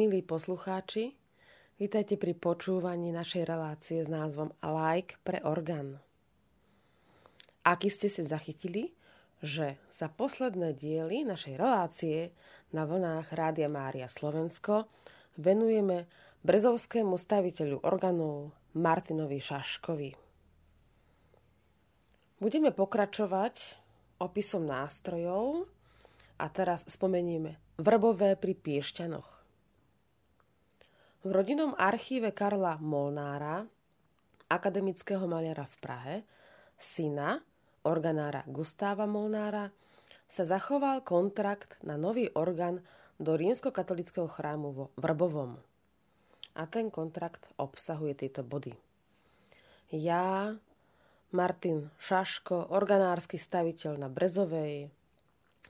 Milí poslucháči, vítajte pri počúvaní našej relácie s názvom Like pre orgán. Aký ste si zachytili, že za posledné diely našej relácie na vlnách Rádia Mária Slovensko venujeme brezovskému staviteľu orgánov Martinovi Šaškovi. Budeme pokračovať opisom nástrojov a teraz spomenieme vrbové pri Piešťanoch. V rodinnom archíve Karla Molnára, akademického maliara v Prahe, syna, organára Gustáva Molnára, sa zachoval kontrakt na nový orgán do rímskokatolického chrámu vo Vrbovom. A ten kontrakt obsahuje tieto body. Ja, Martin Šaško, organársky staviteľ na Brezovej,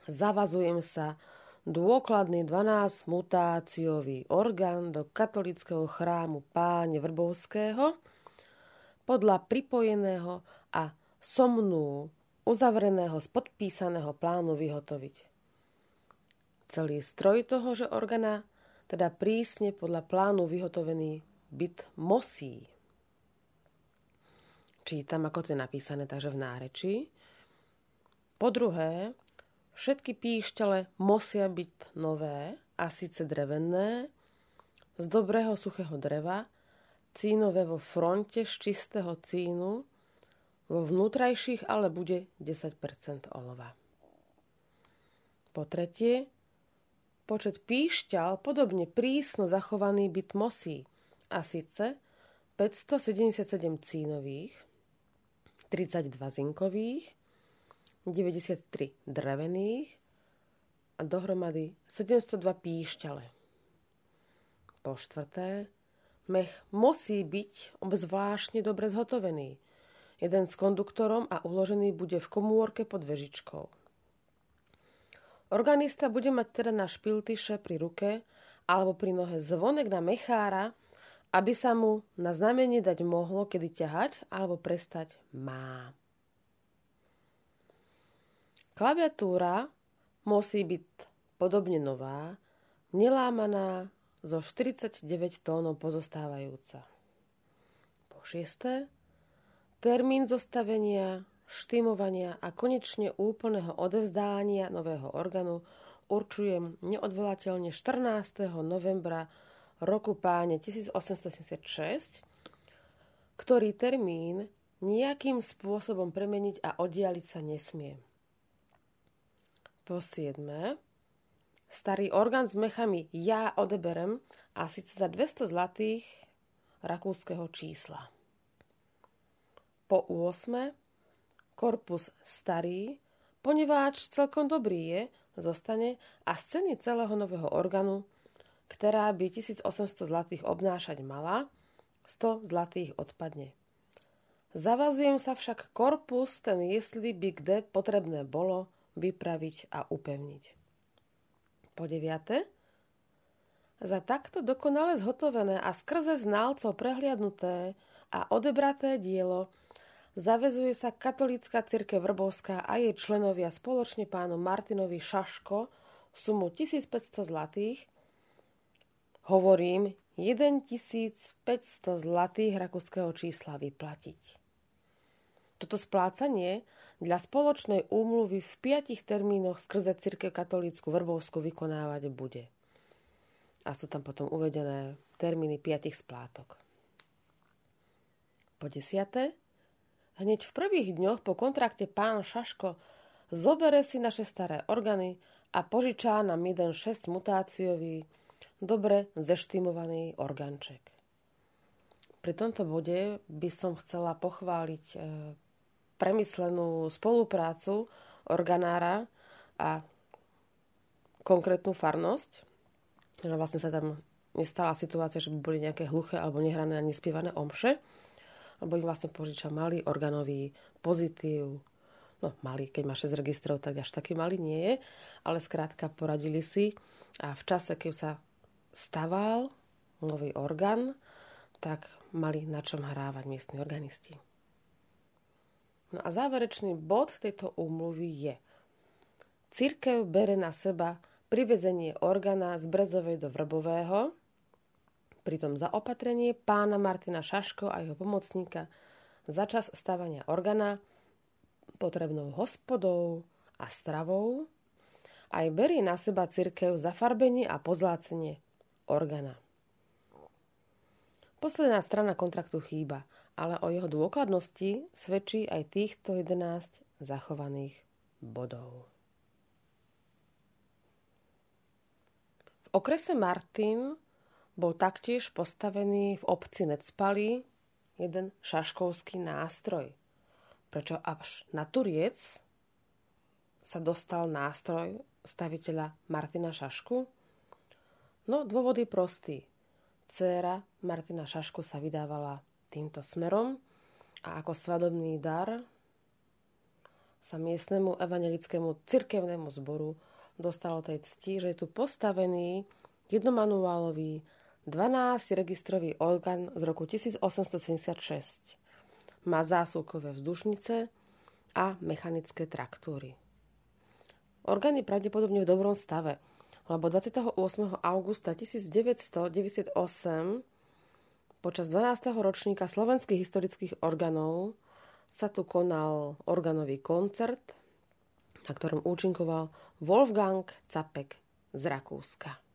zavazujem sa dôkladný 12 mutáciový orgán do katolického chrámu Páne Vrbovského podľa pripojeného a somnú uzavreného z podpísaného plánu vyhotoviť. Celý stroj že organa, teda prísne podľa plánu vyhotovený byt mosí. Čítam, ako to je napísané, takže v nárečí. Po druhé, Všetky píšťale musia byť nové, a síce drevené, z dobrého suchého dreva, cínové vo fronte z čistého cínu, vo vnútrajších ale bude 10% olova. Po tretie, počet píšťal podobne prísno zachovaný byt mosí, a síce 577 cínových, 32 zinkových, 93 drevených a dohromady 702 píšťale. Po štvrté, mech musí byť obzvláštne dobre zhotovený. Jeden s konduktorom a uložený bude v komórke pod vežičkou. Organista bude mať teda na špiltyše pri ruke alebo pri nohe zvonek na mechára, aby sa mu na znamenie dať mohlo, kedy ťahať alebo prestať má. Klaviatúra musí byť podobne nová, nelámaná zo 49 tónov pozostávajúca. Po šiesté, termín zostavenia, štimovania a konečne úplného odevzdania nového orgánu určujem neodvolateľne 14. novembra roku páne 1876, ktorý termín nejakým spôsobom premeniť a oddialiť sa nesmie. Po siedme, starý orgán s mechami ja odeberem a síce za 200 zlatých rakúskeho čísla. Po 8. korpus starý, poneváč celkom dobrý je, zostane a z ceny celého nového orgánu, ktorá by 1800 zlatých obnášať mala, 100 zlatých odpadne. Zavazujem sa však korpus, ten jestli by kde potrebné bolo, vypraviť a upevniť. Po deviate, za takto dokonale zhotovené a skrze znalcov prehliadnuté a odebraté dielo zavezuje sa katolícka cirkev Vrbovská a jej členovia spoločne pánu Martinovi Šaško sumu 1500 zlatých, hovorím 1500 zlatých rakúskeho čísla vyplatiť. Toto splácanie dla spoločnej úmluvy v piatich termínoch skrze Cirkev katolícku Vrbovsku vykonávať bude. A sú tam potom uvedené termíny piatich splátok. Po desiate, hneď v prvých dňoch po kontrakte pán Šaško zobere si naše staré orgány a požičá nám jeden šest mutáciový, dobre zeštimovaný organček. Pri tomto bode by som chcela pochváliť e, premyslenú spoluprácu organára a konkrétnu farnosť, že vlastne sa tam nestala situácia, že by boli nejaké hluché alebo nehrané a nespievané omše, lebo im vlastne požiča malý organový pozitív, no malý, keď má 6 registrov, tak až taký malý nie je, ale skrátka poradili si a v čase, keď sa staval nový orgán, tak mali na čom hrávať miestni organisti. No a záverečný bod tejto úmluvy je Církev bere na seba privezenie organa z Brezovej do Vrbového, pritom za opatrenie pána Martina Šaško a jeho pomocníka za čas stavania organa potrebnou hospodou a stravou aj berie na seba cirkev zafarbenie a pozlácenie organa. Posledná strana kontraktu chýba, ale o jeho dôkladnosti svedčí aj týchto 11 zachovaných bodov. V okrese Martin bol taktiež postavený v obci Necpali jeden šaškovský nástroj. Prečo až na Turiec sa dostal nástroj staviteľa Martina Šašku? No, dôvod je prostý. Céra Martina Šašku sa vydávala týmto smerom a ako svadobný dar sa miestnemu evangelickému cirkevnému zboru dostalo tej cti, že je tu postavený jednomanuálový 12-registrový orgán z roku 1876. Má zásuvkové vzdušnice a mechanické traktúry. Orgán je pravdepodobne v dobrom stave – lebo 28. augusta 1998 počas 12. ročníka slovenských historických orgánov sa tu konal organový koncert, na ktorom účinkoval Wolfgang Capek z Rakúska.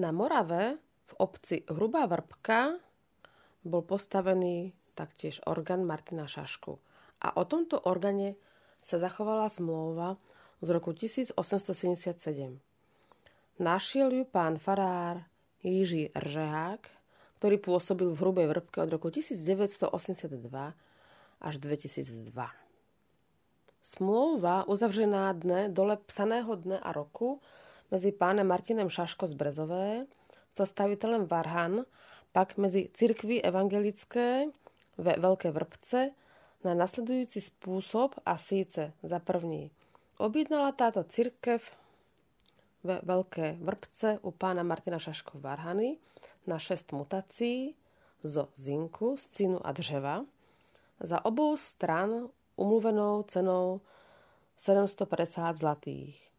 Na Morave v obci Hrubá Vrbka bol postavený taktiež orgán Martina Šašku. A o tomto orgáne sa zachovala zmluva z roku 1877. Našiel ju pán farár Jiří Ržehák, ktorý pôsobil v Hrubej Vrbke od roku 1982 až 2002. Smlouva uzavřená dne dole psaného dne a roku medzi pánem Martinem Šaško z Brezové, so stavitelem Varhan, pak medzi cirkvi evangelické ve Veľké Vrbce na nasledujúci spôsob a síce za první. Objednala táto cirkev ve Veľké Vrbce u pána Martina Šaško Varhany na 6 mutací zo zinku, z cínu a dřeva za obou stran umluvenou cenou 750 zlatých.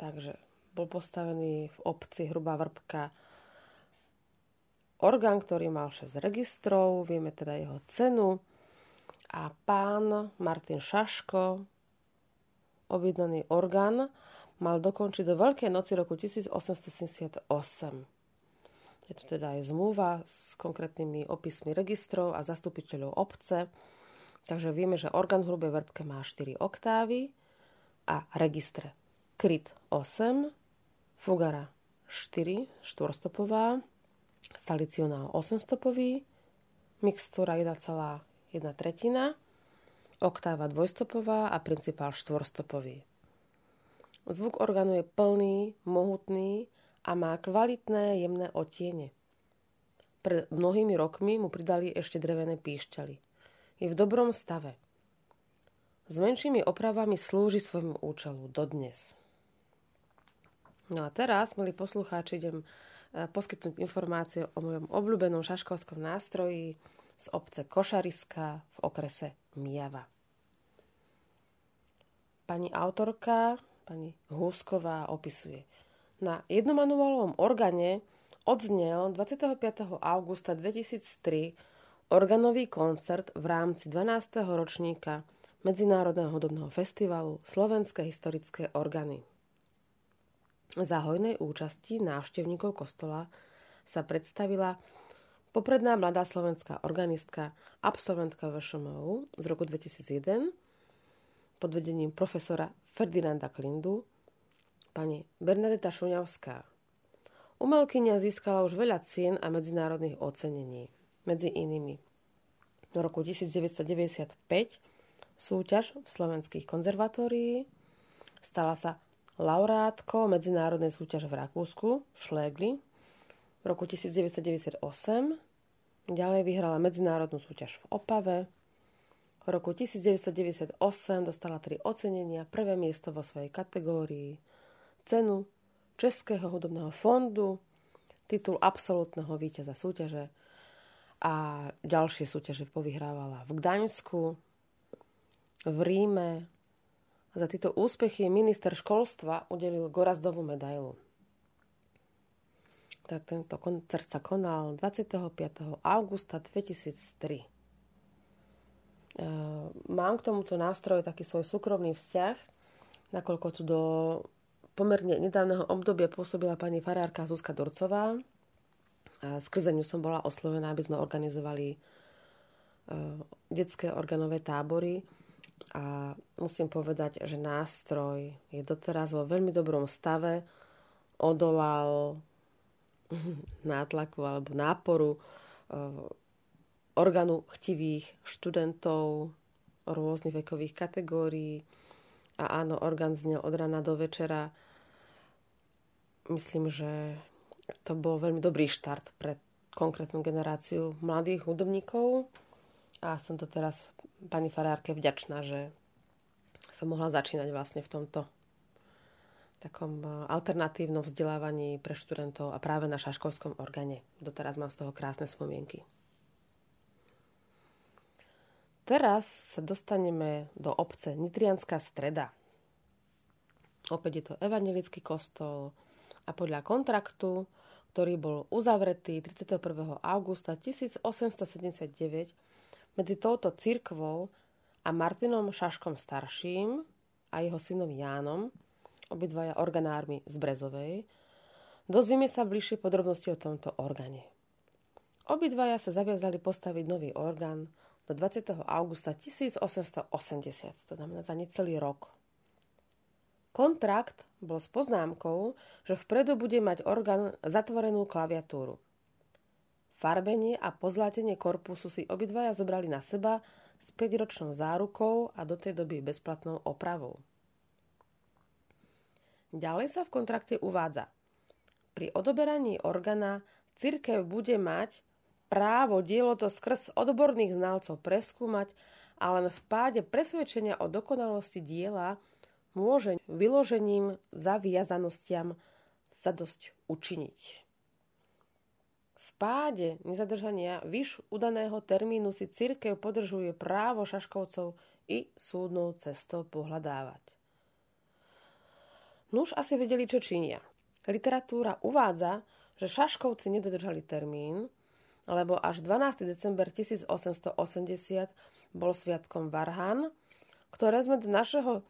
Takže bol postavený v obci Hrubá Vrbka orgán, ktorý mal 6 registrov, vieme teda jeho cenu. A pán Martin Šaško, objednaný orgán, mal dokončiť do Veľkej noci roku 1878. Je tu teda aj zmluva s konkrétnymi opismi registrov a zastupiteľov obce. Takže vieme, že orgán hrubej verbke má 4 oktávy a registre. Kryt 8, fugara 4, štvorstopová, salicionál 8-stopový, mixtúra 1,1 tretina, oktáva dvojstopová a principál štvorstopový. Zvuk orgánu je plný, mohutný a má kvalitné jemné otiene. Pred mnohými rokmi mu pridali ešte drevené píšťaly. Je v dobrom stave. S menšími opravami slúži svojmu účelu dodnes. No a teraz, milí poslucháči, idem e, poskytnúť informácie o mojom obľúbenom šaškovskom nástroji z obce Košariska v okrese Mijava. Pani autorka, pani Húsková opisuje – na jednomanuálovom orgáne odznel 25. augusta 2003 organový koncert v rámci 12. ročníka Medzinárodného hudobného festivalu Slovenské historické organy. Za hojnej účasti návštevníkov kostola sa predstavila popredná mladá slovenská organistka, absolventka VŠMU z roku 2001 pod vedením profesora Ferdinanda Klindu pani Bernadeta Šuňavská. Umelkyňa získala už veľa cien a medzinárodných ocenení. Medzi inými v roku 1995 súťaž v slovenských konzervatórií, stala sa laureátkou medzinárodnej súťaže v Rakúsku, v Šlegli. V roku 1998 ďalej vyhrala medzinárodnú súťaž v Opave. V roku 1998 dostala tri ocenenia, prvé miesto vo svojej kategórii, cenu Českého hudobného fondu, titul absolútneho víťaza súťaže a ďalšie súťaže povyhrávala v Gdaňsku, v Ríme. Za tieto úspechy minister školstva udelil Gorazdovú medailu. Tento koncert sa konal 25. augusta 2003. E, mám k tomuto nástroju taký svoj súkromný vzťah, nakoľko tu do pomerne nedávneho obdobia pôsobila pani farárka Zuzka Dorcová. A skrze ňu som bola oslovená, aby sme organizovali uh, detské organové tábory. A musím povedať, že nástroj je doteraz vo veľmi dobrom stave. Odolal nátlaku alebo náporu uh, orgánu chtivých študentov rôznych vekových kategórií. A áno, orgán znel od rana do večera myslím, že to bol veľmi dobrý štart pre konkrétnu generáciu mladých hudobníkov a som to teraz pani Farárke vďačná, že som mohla začínať vlastne v tomto takom e, alternatívnom vzdelávaní pre študentov a práve na šaškovskom orgáne. Doteraz mám z toho krásne spomienky. Teraz sa dostaneme do obce Nitrianská streda. Opäť je to evangelický kostol, a podľa kontraktu, ktorý bol uzavretý 31. augusta 1879 medzi touto cirkvou a Martinom Šaškom starším a jeho synom Jánom, obidvaja organármi z Brezovej, dozvieme sa bližšie podrobnosti o tomto orgáne. Obidvaja sa zaviazali postaviť nový orgán do 20. augusta 1880, to znamená za necelý rok. Kontrakt bol s poznámkou, že vpredu bude mať orgán zatvorenú klaviatúru. Farbenie a pozlátenie korpusu si obidvaja zobrali na seba s 5-ročnou zárukou a do tej doby bezplatnou opravou. Ďalej sa v kontrakte uvádza. Pri odoberaní organa cirkev bude mať právo dielo to skrz odborných znalcov preskúmať a len v páde presvedčenia o dokonalosti diela môže vyložením zaviazanostiam sa dosť učiniť. Páde nezadržania vyš udaného termínu si církev podržuje právo šaškovcov i súdnou cestou pohľadávať. Nuž asi vedeli, čo činia. Literatúra uvádza, že šaškovci nedodržali termín lebo až 12. december 1880 bol sviatkom Varhan, ktoré sme do našeho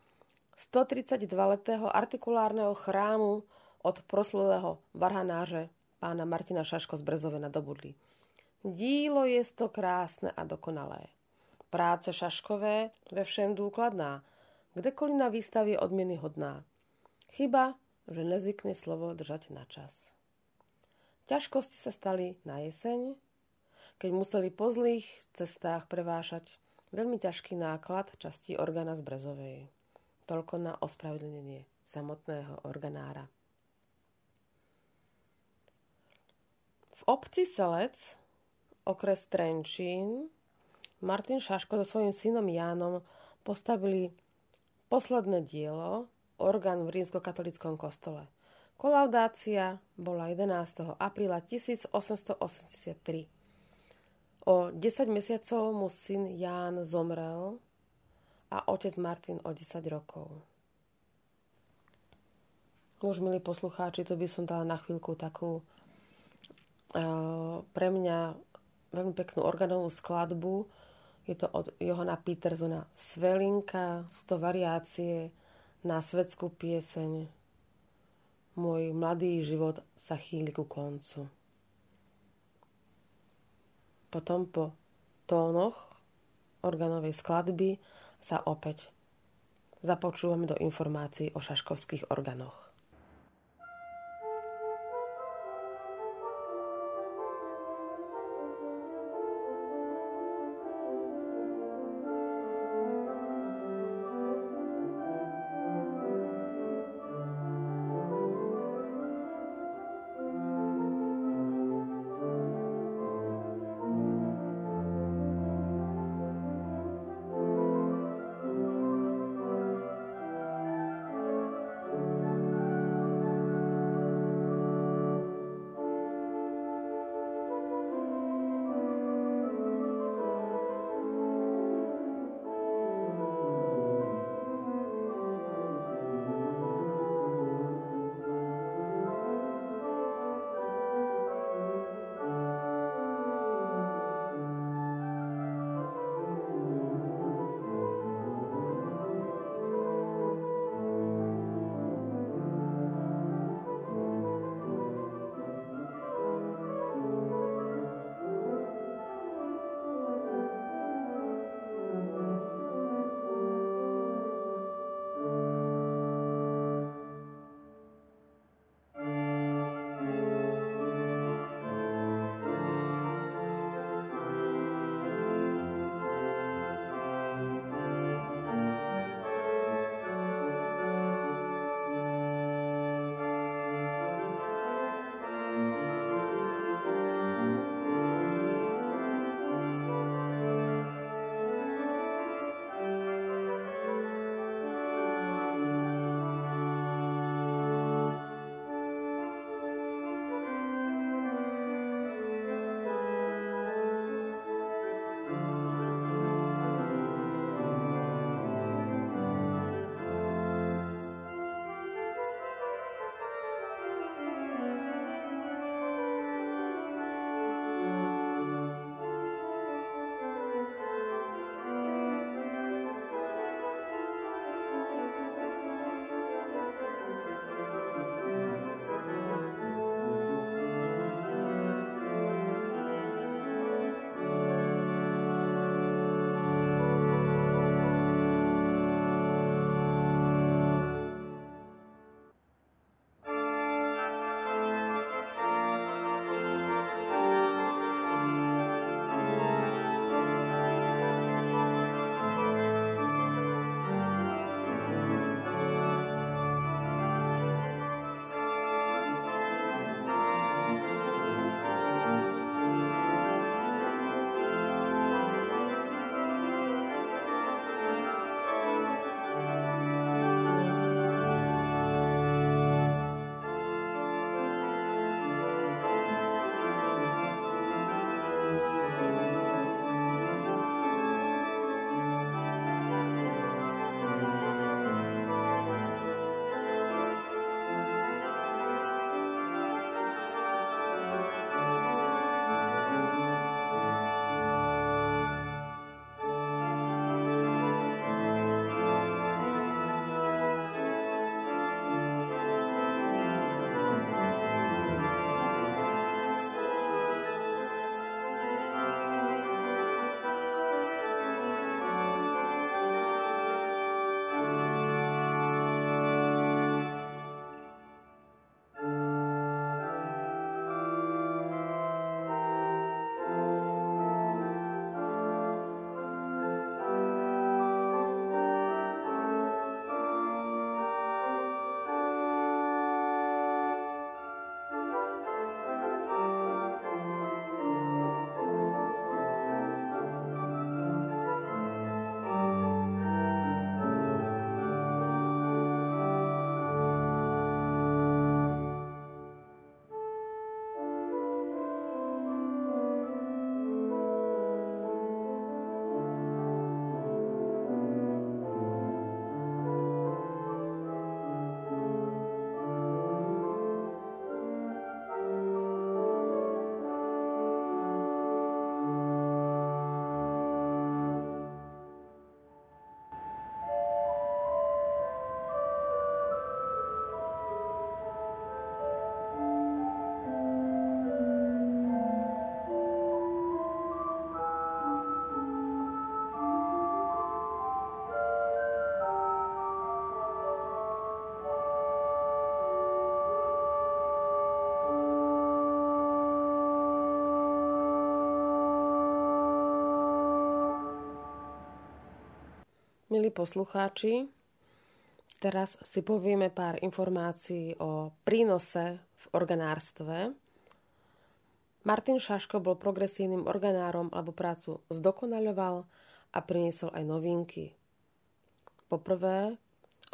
132-letého artikulárneho chrámu od proslulého varhanáře pána Martina Šaško z Brezove nadobudli. Dílo je to krásne a dokonalé. Práce Šaškové ve všem dôkladná, kdekoliv na výstav je odmieny hodná. Chyba, že nezvykne slovo držať na čas. Ťažkosti sa stali na jeseň, keď museli po zlých cestách prevášať veľmi ťažký náklad časti orgána z Brezovej. Toľko na ospravedlnenie samotného organára. V obci Selec, okres Trenčín, Martin Šaško so svojím synom Jánom postavili posledné dielo, orgán v rímskokatolickom kostole. Kolaudácia bola 11. apríla 1883. O 10 mesiacov mu syn Ján zomrel a otec Martin o 10 rokov. Už, milí poslucháči, to by som dala na chvíľku takú pre mňa veľmi peknú organovú skladbu. Je to od Johana Petersona Svelinka, 100 variácie na svetskú pieseň. Môj mladý život sa chýli ku koncu. Potom po tónoch organovej skladby sa opäť započúvame do informácií o šaškovských organoch. Milí poslucháči, teraz si povieme pár informácií o prínose v organárstve. Martin Šaško bol progresívnym organárom, alebo prácu zdokonaľoval a priniesol aj novinky. Poprvé,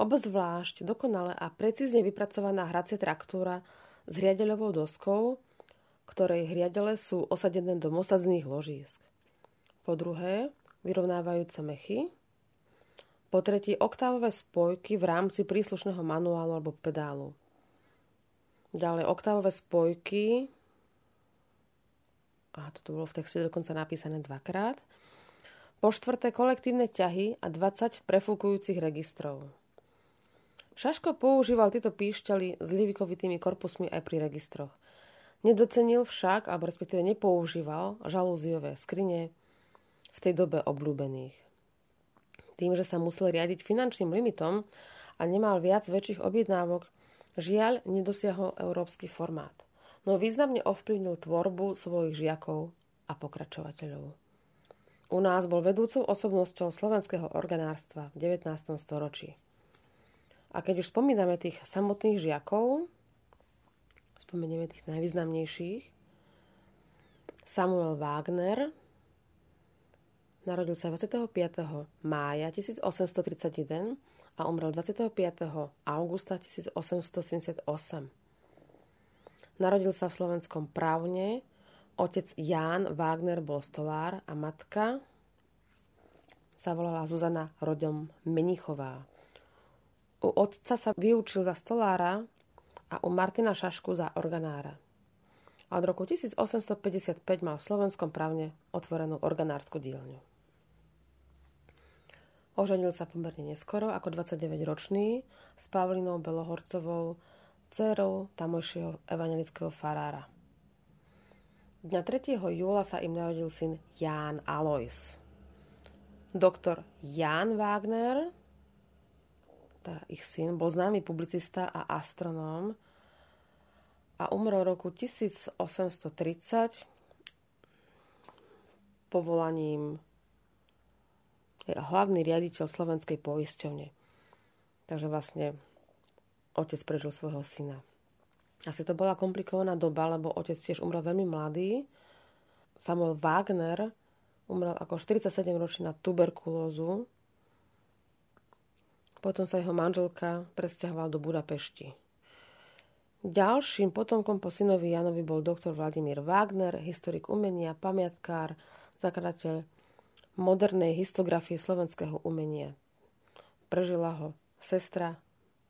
obzvlášť dokonale a precízne vypracovaná hracia traktúra s hriadeľovou doskou, ktorej hriadele sú osadené do mosadzných ložísk. Po druhé, vyrovnávajúce mechy. Po tretie, oktávové spojky v rámci príslušného manuálu alebo pedálu. Ďalej, oktávové spojky. A toto bolo v texte dokonca napísané dvakrát. Po štvrté, kolektívne ťahy a 20 prefúkujúcich registrov. Šaško používal tieto píšťaly s livikovitými korpusmi aj pri registroch. Nedocenil však, alebo respektíve nepoužíval žalúziové skrine, v tej dobe obľúbených. Tým, že sa musel riadiť finančným limitom a nemal viac väčších objednávok, žiaľ nedosiahol európsky formát, no významne ovplyvnil tvorbu svojich žiakov a pokračovateľov. U nás bol vedúcou osobnosťou slovenského organárstva v 19. storočí. A keď už spomíname tých samotných žiakov, spomenieme tých najvýznamnejších, Samuel Wagner, Narodil sa 25. mája 1831 a umrel 25. augusta 1878. Narodil sa v slovenskom právne. Otec Ján Wagner bol stolár a matka sa volala Zuzana rodom Menichová. U otca sa vyučil za stolára a u Martina Šašku za organára. A od roku 1855 mal v slovenskom právne otvorenú organársku dielňu. Oženil sa pomerne neskoro, ako 29-ročný, s Pavlinou Belohorcovou, dcerou tamojšieho evangelického farára. Dňa 3. júla sa im narodil syn Ján Alois. Doktor Ján Wagner, teda ich syn, bol známy publicista a astronóm a umrel roku 1830 povolaním je hlavný riaditeľ slovenskej poisťovne. Takže vlastne otec prežil svojho syna. Asi to bola komplikovaná doba, lebo otec tiež umrel veľmi mladý. Samuel Wagner umrel ako 47 ročný na tuberkulózu. Potom sa jeho manželka presťahovala do Budapešti. Ďalším potomkom po synovi Janovi bol doktor Vladimír Wagner, historik umenia, pamiatkár, zakladateľ modernej histografie slovenského umenia. Prežila ho sestra,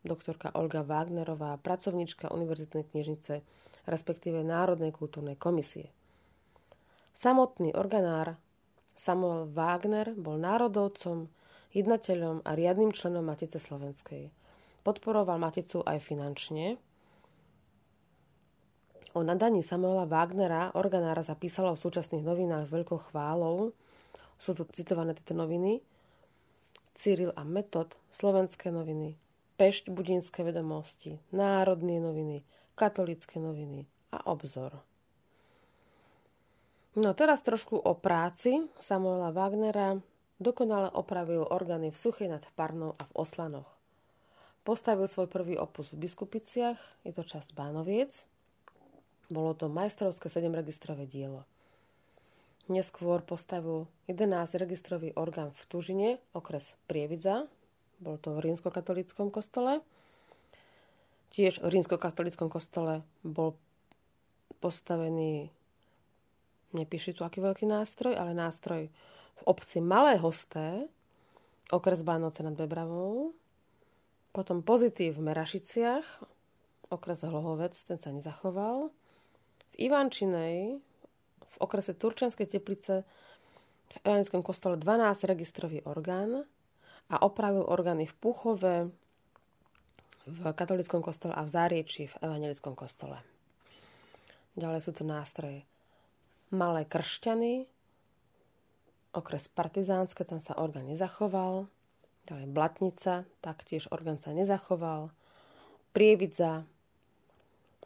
doktorka Olga Wagnerová, pracovnička Univerzitnej knižnice, respektíve Národnej kultúrnej komisie. Samotný organár Samuel Wagner bol národovcom, jednateľom a riadnym členom Matice Slovenskej. Podporoval Maticu aj finančne. O nadaní Samuela Wagnera organára zapísalo v súčasných novinách s veľkou chválou sú tu citované tieto noviny. Cyril a Metod, slovenské noviny, Pešť Budinské vedomosti, Národné noviny, Katolické noviny a Obzor. No teraz trošku o práci Samuela Wagnera. Dokonale opravil orgány v Suchej nad Parnou a v Oslanoch. Postavil svoj prvý opus v Biskupiciach, je to časť Bánoviec. Bolo to majstrovské 7-registrové dielo. Neskôr postavil 11 registrový orgán v Tužine, okres Prievidza. Bol to v rímskokatolickom kostole. Tiež v rímskokatolickom kostole bol postavený, nepíši tu aký veľký nástroj, ale nástroj v obci Malé Hosté, okres Bánoce nad Bebravou. Potom pozitív v Merašiciach, okres Hlohovec, ten sa nezachoval. V Ivančinej v okrese Turčenskej teplice v evangelickom kostole 12 registrový orgán a opravil orgány v Puchove, v katolickom kostole a v Zárieči v evangelickom kostole. Ďalej sú tu nástroje Malé kršťany, okres Partizánske, tam sa orgán nezachoval. Ďalej Blatnica, taktiež orgán sa nezachoval. Prievidza,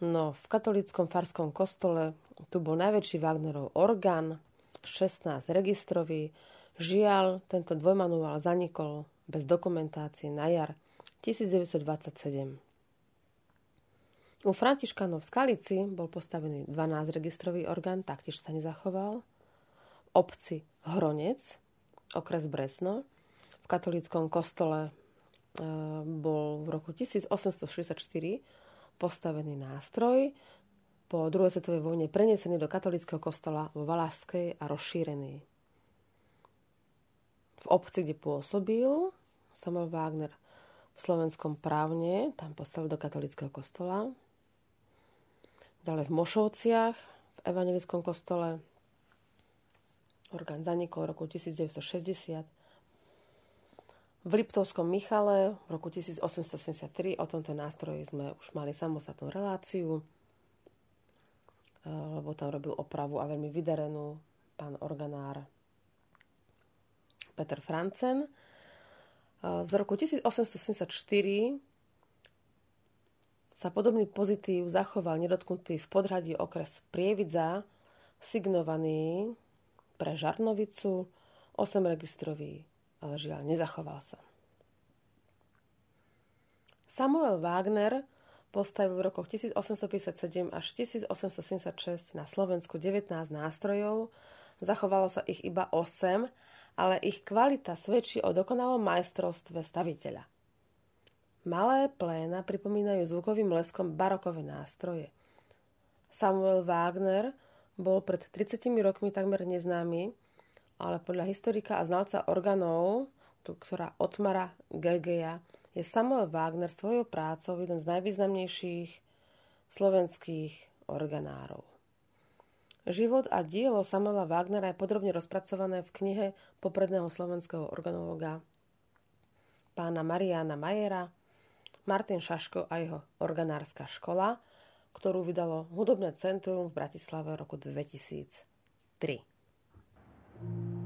no v katolickom farskom kostole tu bol najväčší Wagnerov orgán, 16 registrový. Žiaľ, tento dvojmanuál zanikol bez dokumentácie na jar 1927. U Františkanov v Skalici bol postavený 12-registrový orgán, taktiež sa nezachoval. V obci Hronec, okres Bresno, v katolíckom kostole e, bol v roku 1864 postavený nástroj, po druhej svetovej vojne prenesený do katolického kostola vo Valašskej a rozšírený. V obci, kde pôsobil, Samuel Wagner v slovenskom právne, tam postavil do katolického kostola. Ďalej v Mošovciach, v evangelickom kostole. Orgán zanikol v roku 1960. V Liptovskom Michale v roku 1873 o tomto nástroji sme už mali samostatnú reláciu, lebo tam robil opravu a veľmi vydarenú pán organár Peter Francen. Eh, z roku 1874 sa podobný pozitív zachoval nedotknutý v podhradí okres Prievidza, signovaný pre Žarnovicu, 8 registrový, ale žiaľ nezachoval sa. Samuel Wagner postavil v rokoch 1857 až 1876 na Slovensku 19 nástrojov, zachovalo sa ich iba 8, ale ich kvalita svedčí o dokonalom majstrovstve staviteľa. Malé pléna pripomínajú zvukovým leskom barokové nástroje. Samuel Wagner bol pred 30 rokmi takmer neznámy, ale podľa historika a znalca orgánov, ktorá Otmara Gergeja, je Samuel Wagner svojou prácou jeden z najvýznamnejších slovenských organárov. Život a dielo Samuela Wagnera je podrobne rozpracované v knihe popredného slovenského organologa pána Mariana Majera Martin Šaško a jeho organárska škola, ktorú vydalo Hudobné centrum v Bratislave v roku 2003.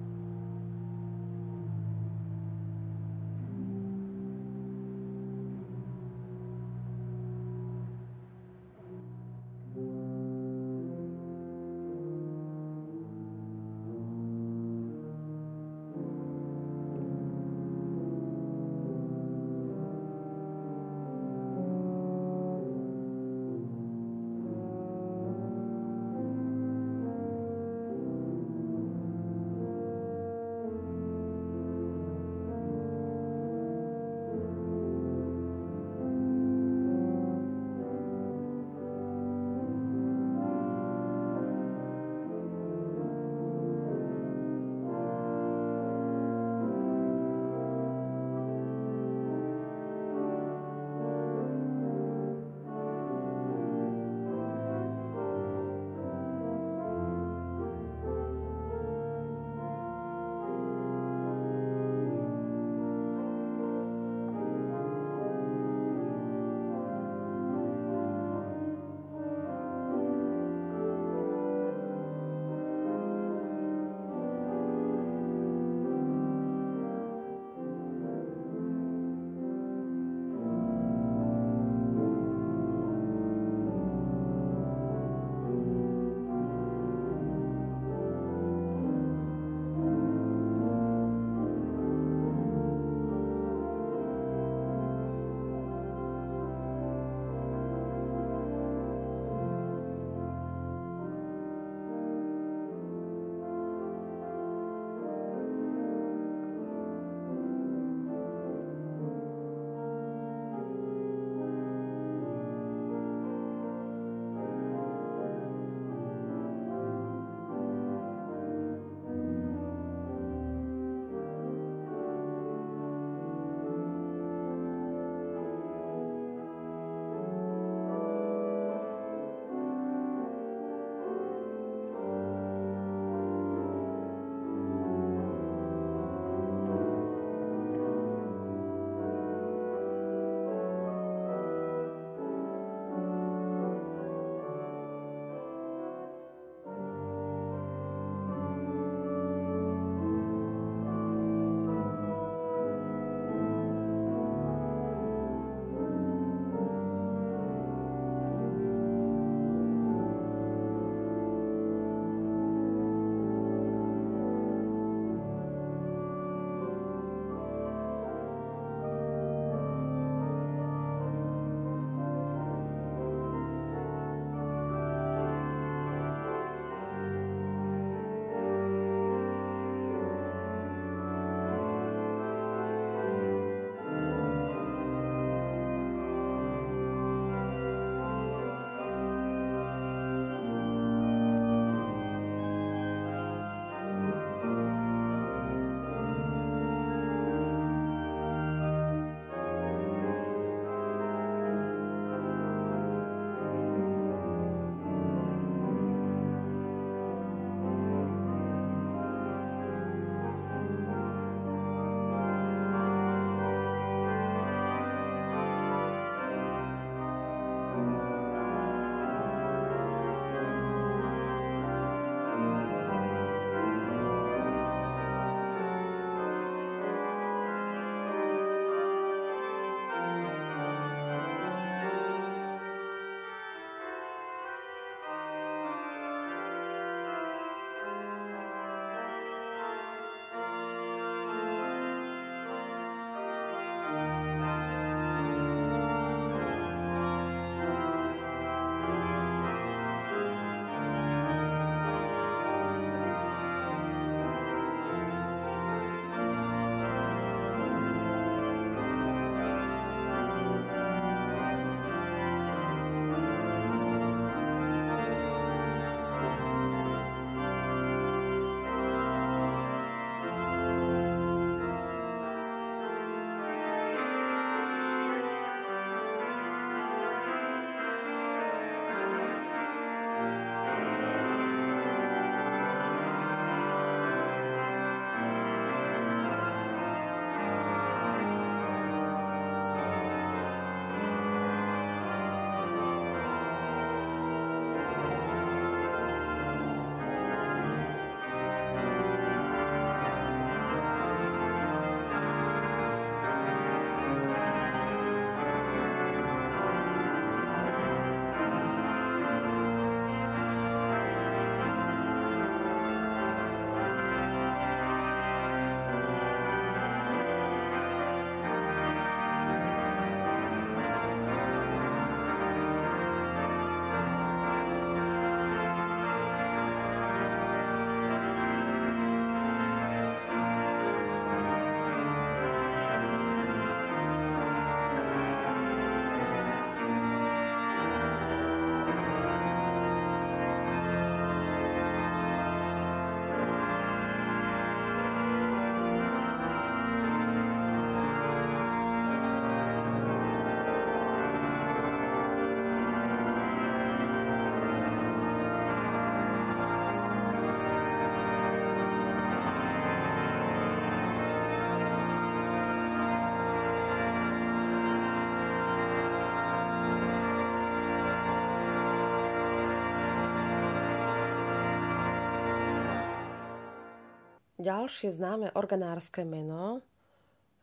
ďalšie známe organárske meno,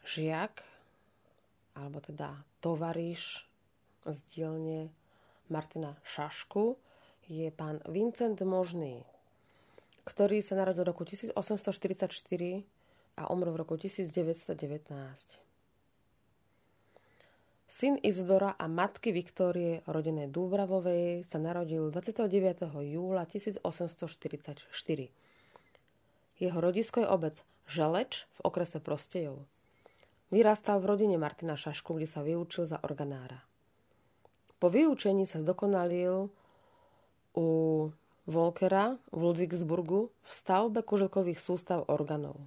žiak, alebo teda tovariš z dielne Martina Šašku, je pán Vincent Možný, ktorý sa narodil v roku 1844 a umrel v roku 1919. Syn Izodora a matky Viktórie, rodenej Dúbravovej, sa narodil 29. júla 1844. Jeho rodisko je obec Želeč v okrese Prostejov. Vyrastal v rodine Martina Šašku, kde sa vyučil za organára. Po vyučení sa zdokonalil u Volkera v Ludwigsburgu v stavbe kuželkových sústav organov.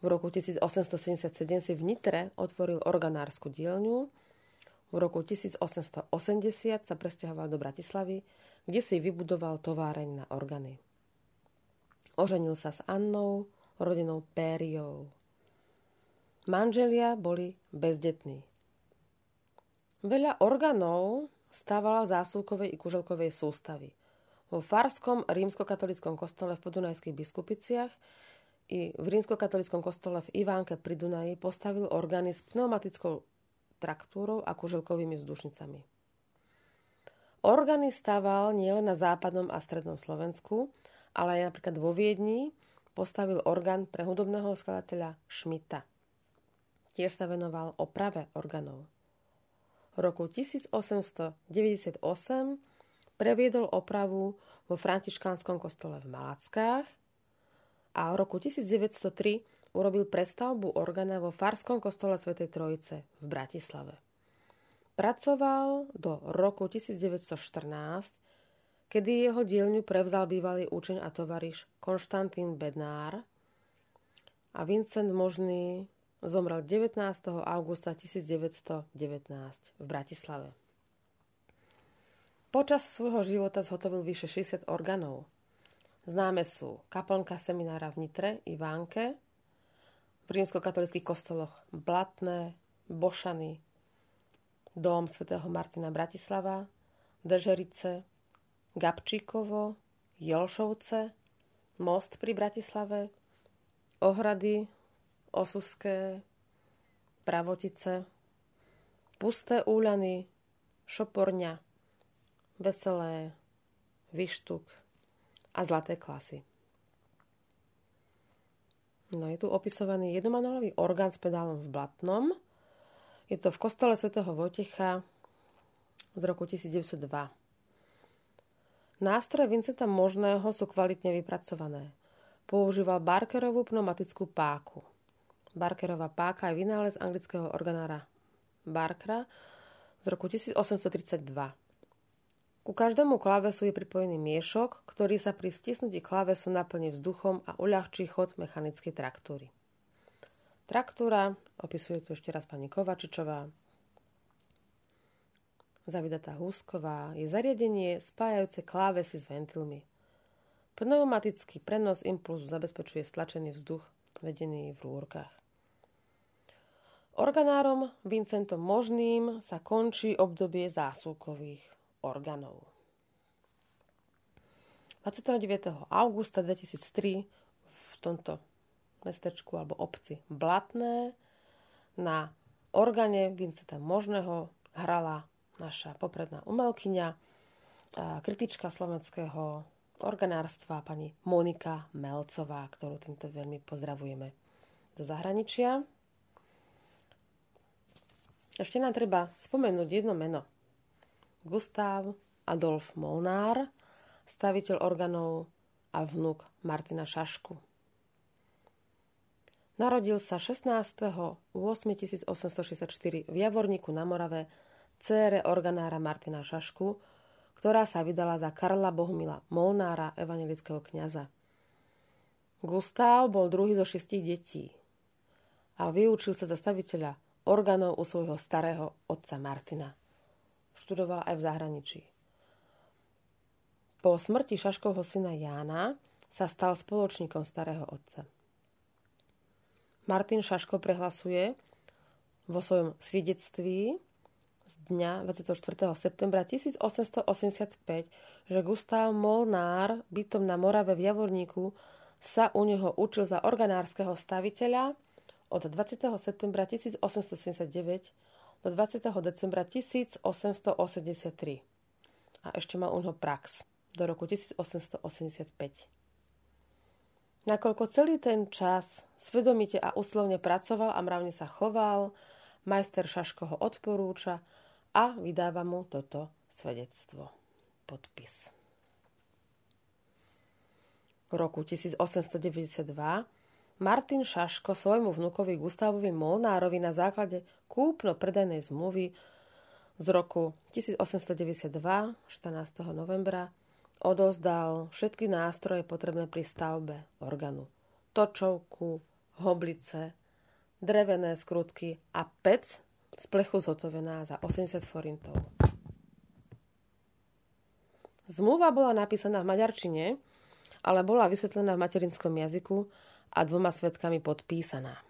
V roku 1877 si v Nitre otvoril organársku dielňu v roku 1880 sa presťahoval do Bratislavy, kde si vybudoval továreň na organy. Oženil sa s Annou, rodinou Périou. Manželia boli bezdetní. Veľa orgánov stávala v zásuvkovej i kuželkovej sústavy. Vo farskom rímskokatolickom kostole v podunajských biskupiciach i v rímskokatolickom kostole v Ivánke pri Dunaji postavil orgány s pneumatickou traktúrou a kuželkovými vzdušnicami. Orgány stával nielen na západnom a strednom Slovensku, ale aj napríklad vo Viedni postavil orgán pre hudobného skladateľa Šmita. Tiež sa venoval oprave orgánov. V roku 1898 previedol opravu vo františkánskom kostole v Malackách a v roku 1903 urobil prestavbu orgána vo Farskom kostole Svetej Trojice v Bratislave. Pracoval do roku 1914, kedy jeho dielňu prevzal bývalý učeň a tovariš Konštantín Bednár a Vincent Možný zomrel 19. augusta 1919 v Bratislave. Počas svojho života zhotovil vyše 60 orgánov. Známe sú kaplnka seminára v Nitre, Ivánke, v rímskokatolických kostoloch Blatné, Bošany, Dom svätého Martina Bratislava, Dežerice, Gabčíkovo, Jelšovce, Most pri Bratislave, Ohrady, Osuské, Pravotice, Pusté úľany, Šoporňa, Veselé, Vyštuk a Zlaté klasy. No je tu opisovaný jednomanuálový orgán s pedálom v Blatnom. Je to v kostole svätého Vojtecha z roku 1902. Nástroje Vincenta Možného sú kvalitne vypracované. Používal Barkerovú pneumatickú páku. Barkerová páka je vynález anglického organára Barkera z roku 1832. Ku každému klávesu je pripojený miešok, ktorý sa pri stisnutí klávesu naplní vzduchom a uľahčí chod mechanickej traktúry. Traktúra, opisuje tu ešte raz pani Kovačičová, zavidatá Húsková, je zariadenie spájajúce klávesy s ventilmi. Pneumatický prenos impulzu zabezpečuje stlačený vzduch vedený v rúrkach. Organárom Vincentom Možným sa končí obdobie zásuvkových orgánov. 29. augusta 2003 v tomto mestečku alebo obci Blatné na organe Vincenta Možného hrala naša popredná umelkyňa, kritička slovenského organárstva pani Monika Melcová, ktorú týmto veľmi pozdravujeme do zahraničia. Ešte nám treba spomenúť jedno meno. Gustav Adolf Molnár, staviteľ orgánov a vnúk Martina Šašku. Narodil sa 16.8.1864 v Javorníku na Morave cére organára Martina Šašku, ktorá sa vydala za Karla Bohumila Molnára, evangelického kniaza. Gustav bol druhý zo šestich detí a vyučil sa za staviteľa orgánov u svojho starého otca Martina študoval aj v zahraničí. Po smrti Šaškovho syna Jána sa stal spoločníkom starého otca. Martin Šaško prehlasuje vo svojom svedectví z dňa 24. septembra 1885, že Gustav Molnár bytom na Morave v Javorníku sa u neho učil za organárskeho staviteľa od 20. septembra 1879 do 20. decembra 1883. A ešte mal u neho prax do roku 1885. Nakoľko celý ten čas svedomite a úslovne pracoval a mravne sa choval, majster Šaško ho odporúča a vydáva mu toto svedectvo. Podpis. V roku 1892 Martin Šaško svojmu vnukovi Gustavovi Molnárovi na základe kúpno-predajnej zmluvy z roku 1892, 14. novembra, odozdal všetky nástroje potrebné pri stavbe organu. Točovku, hoblice, drevené skrutky a pec z plechu zhotovená za 80 forintov. Zmluva bola napísaná v maďarčine, ale bola vysvetlená v materinskom jazyku a dvoma svetkami podpísaná.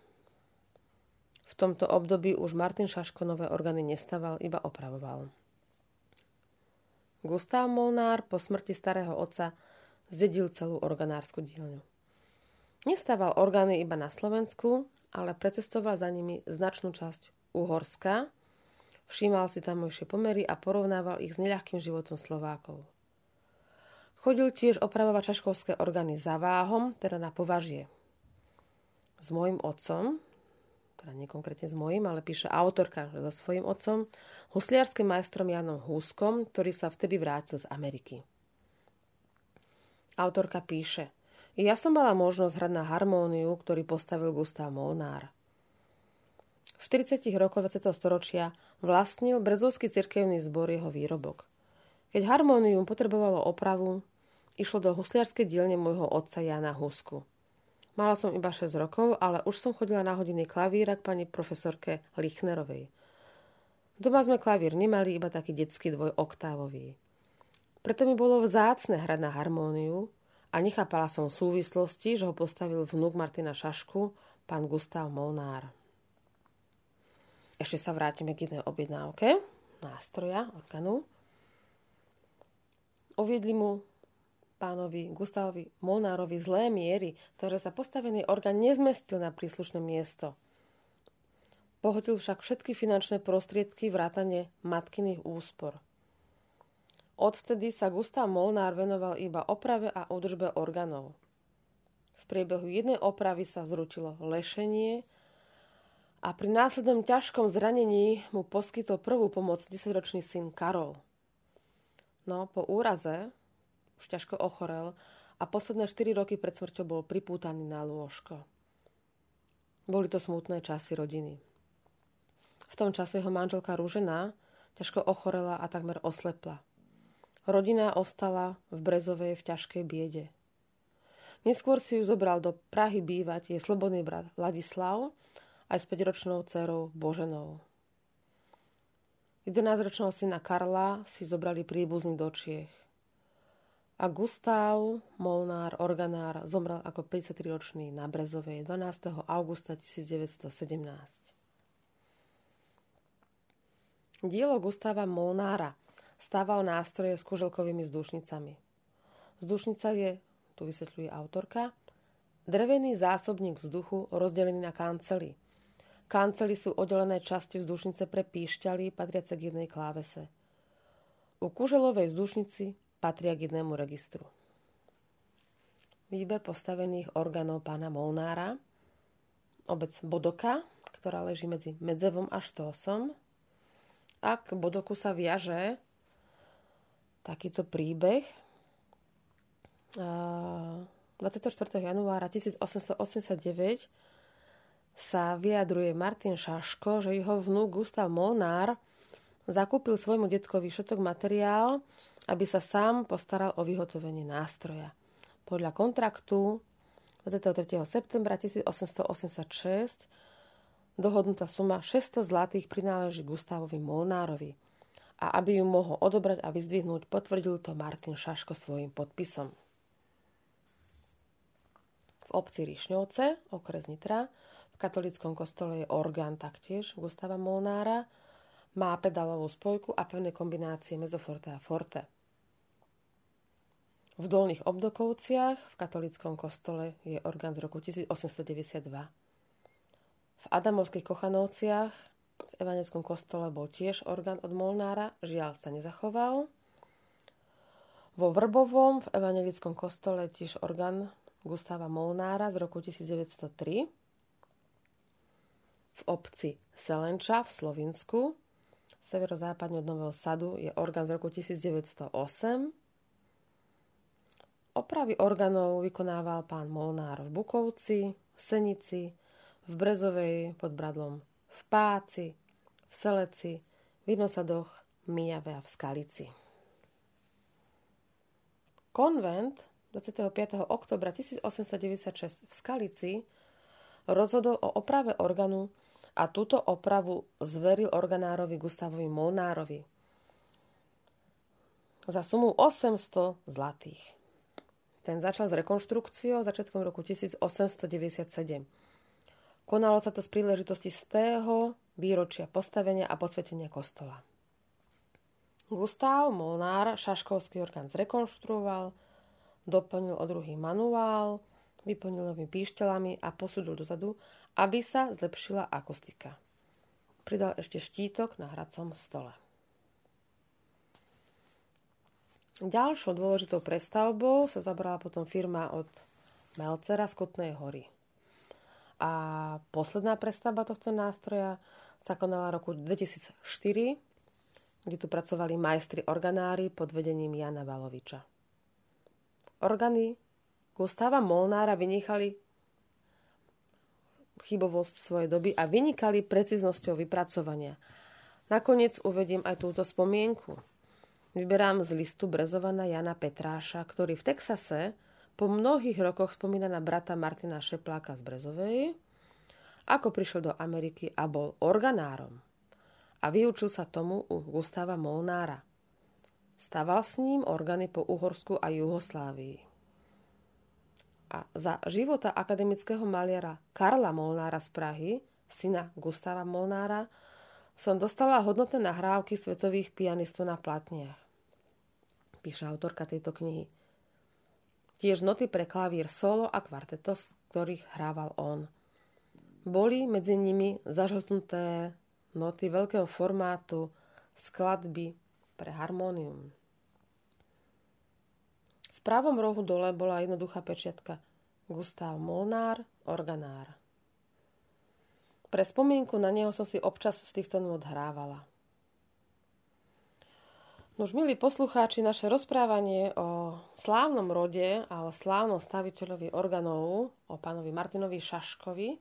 V tomto období už Martin Šaško nové orgány nestaval, iba opravoval. Gustav Molnár po smrti starého otca zdedil celú organársku dielňu. Nestával orgány iba na Slovensku, ale precestoval za nimi značnú časť Uhorska, všímal si tamojšie pomery a porovnával ich s neľahkým životom Slovákov. Chodil tiež opravovať šaškovské orgány za váhom, teda na považie. S môjim otcom, teda nie konkrétne s môjim, ale píše autorka so svojím otcom, husliarským majstrom Janom Húskom, ktorý sa vtedy vrátil z Ameriky. Autorka píše, ja som mala možnosť hrať na harmóniu, ktorý postavil Gustav Molnár. V 40 rokoch 20. storočia vlastnil Brezovský cirkevný zbor jeho výrobok. Keď harmónium potrebovalo opravu, išlo do husliarskej dielne môjho otca Jana Husku. Mala som iba 6 rokov, ale už som chodila na hodiny klavíra k pani profesorke Lichnerovej. Doma sme klavír nemali, iba taký detský dvojoktávový. Preto mi bolo vzácne hrať na harmóniu a nechápala som súvislosti, že ho postavil vnúk Martina Šašku, pán Gustav Molnár. Ešte sa vrátime k jednej objednávke nástroja, organu. Uviedli mu pánovi Gustavovi Molnárovi zlé miery, ktoré sa postavený orgán nezmestil na príslušné miesto. Pohodil však všetky finančné prostriedky vrátane matkyných úspor. Odtedy sa Gustav Molnár venoval iba oprave a údržbe orgánov. V priebehu jednej opravy sa zrutilo lešenie a pri následnom ťažkom zranení mu poskytol prvú pomoc 10-ročný syn Karol – No, po úraze už ťažko ochorel a posledné 4 roky pred smrťou bol pripútaný na lôžko. Boli to smutné časy rodiny. V tom čase jeho manželka Rúžená ťažko ochorela a takmer oslepla. Rodina ostala v Brezovej v ťažkej biede. Neskôr si ju zobral do Prahy bývať jej slobodný brat Ladislav aj s 5-ročnou dcerou Boženou. 11-ročného syna Karla si zobrali príbuzní do Čiech. A Gustav Molnár Organár zomrel ako 53-ročný na Brezovej 12. augusta 1917. Dielo Gustava Molnára stával nástroje s kuželkovými vzdušnicami. Vzdušnica je, tu vysvetľuje autorka, drevený zásobník vzduchu rozdelený na kancely – Kancely sú oddelené časti vzdušnice pre píšťaly patriace k jednej klávese. U kuželovej vzdušnici patria k jednému registru. Výber postavených orgánov pána Molnára, obec Bodoka, ktorá leží medzi Medzevom a Štósom. A k Bodoku sa viaže takýto príbeh. 24. januára 1889 sa vyjadruje Martin Šaško, že jeho vnúk Gustav Molnár zakúpil svojmu detkovi všetok materiál, aby sa sám postaral o vyhotovenie nástroja. Podľa kontraktu 23. septembra 1886 dohodnutá suma 600 zlatých prináleží Gustavovi Molnárovi a aby ju mohol odobrať a vyzdvihnúť, potvrdil to Martin Šaško svojim podpisom. V obci Rišňovce, okres Nitra, katolickom kostole je orgán taktiež Gustava Molnára. Má pedalovú spojku a pevné kombinácie mezoforte a forte. V Dolných Obdokovciach v katolickom kostole je orgán z roku 1892. V Adamovských Kochanovciach v evaneckom kostole bol tiež orgán od Molnára, žiaľ sa nezachoval. Vo Vrbovom v evangelickom kostole tiež orgán Gustava Molnára z roku 1903. V obci Selenča v Slovinsku severozápadne od Nového Sadu je orgán z roku 1908 Opravy orgánov vykonával pán Molnár v Bukovci, Senici, v Brezovej pod Bradlom, v Páci, v Seleci, v Inosadoch, Mijave a v Skalici. Konvent 25. oktobra 1896 v Skalici rozhodol o oprave organu a túto opravu zveril organárovi Gustavovi Molnárovi za sumu 800 zlatých. Ten začal s rekonštrukciou začiatkom roku 1897. Konalo sa to z príležitosti z tého výročia postavenia a posvetenia kostola. Gustav Molnár šaškovský orgán zrekonštruoval, doplnil o druhý manuál, vyplnil novými píšťalami a posudil dozadu, aby sa zlepšila akustika. Pridal ešte štítok na hracom stole. Ďalšou dôležitou prestavbou sa zabrala potom firma od Melcera z Kutnej hory. A posledná prestavba tohto nástroja sa konala roku 2004, kde tu pracovali majstri organári pod vedením Jana Valoviča. Organy Gustava Molnára vynechali chybovosť svojej doby a vynikali preciznosťou vypracovania. Nakoniec uvediem aj túto spomienku – Vyberám z listu Brezovana Jana Petráša, ktorý v Texase po mnohých rokoch spomína na brata Martina Šepláka z Brezovej, ako prišiel do Ameriky a bol organárom. A vyučil sa tomu u Gustava Molnára. Staval s ním orgány po Uhorsku a Juhoslávii. A za života akademického maliara Karla Molnára z Prahy, syna Gustava Molnára, som dostala hodnotné nahrávky svetových pianistov na platniach. Píše autorka tejto knihy. Tiež noty pre klavír solo a kvarteto, z ktorých hrával on. Boli medzi nimi zažltnuté noty veľkého formátu, skladby pre harmónium. V pravom rohu dole bola jednoduchá pečiatka Gustav Molnár, organár. Pre spomienku na neho som si občas z týchto nôd hrávala. Už milí poslucháči, naše rozprávanie o slávnom rode a o slávnom staviteľovi organov, o pánovi Martinovi Šaškovi,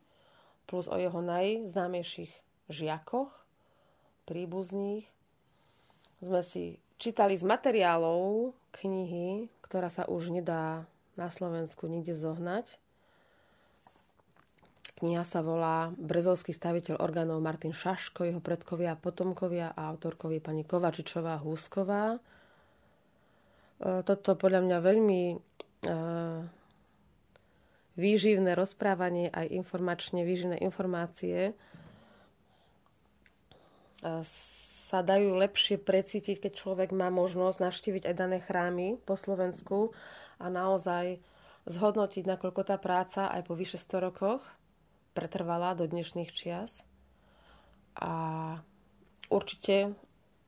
plus o jeho najznámejších žiakoch, príbuzných, sme si čítali z materiálov knihy, ktorá sa už nedá na Slovensku nikde zohnať, Kniha sa volá Brezovský staviteľ orgánov Martin Šaško, jeho predkovia a potomkovia a autorkovi pani Kovačičová Húsková. E, toto podľa mňa veľmi e, výživné rozprávanie, aj informačne výživné informácie e, sa dajú lepšie precítiť, keď človek má možnosť navštíviť aj dané chrámy po Slovensku a naozaj zhodnotiť, nakoľko tá práca aj po vyše 100 rokoch pretrvala do dnešných čias. A určite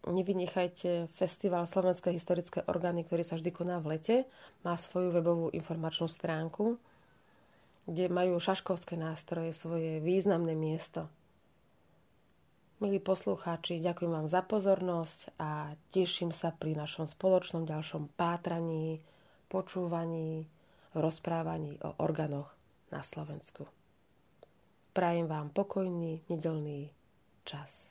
nevynechajte festival Slovenské historické orgány, ktorý sa vždy koná v lete. Má svoju webovú informačnú stránku, kde majú šaškovské nástroje svoje významné miesto. Milí poslucháči, ďakujem vám za pozornosť a teším sa pri našom spoločnom ďalšom pátraní, počúvaní, rozprávaní o orgánoch na Slovensku. Prajem vám pokojný nedelný čas.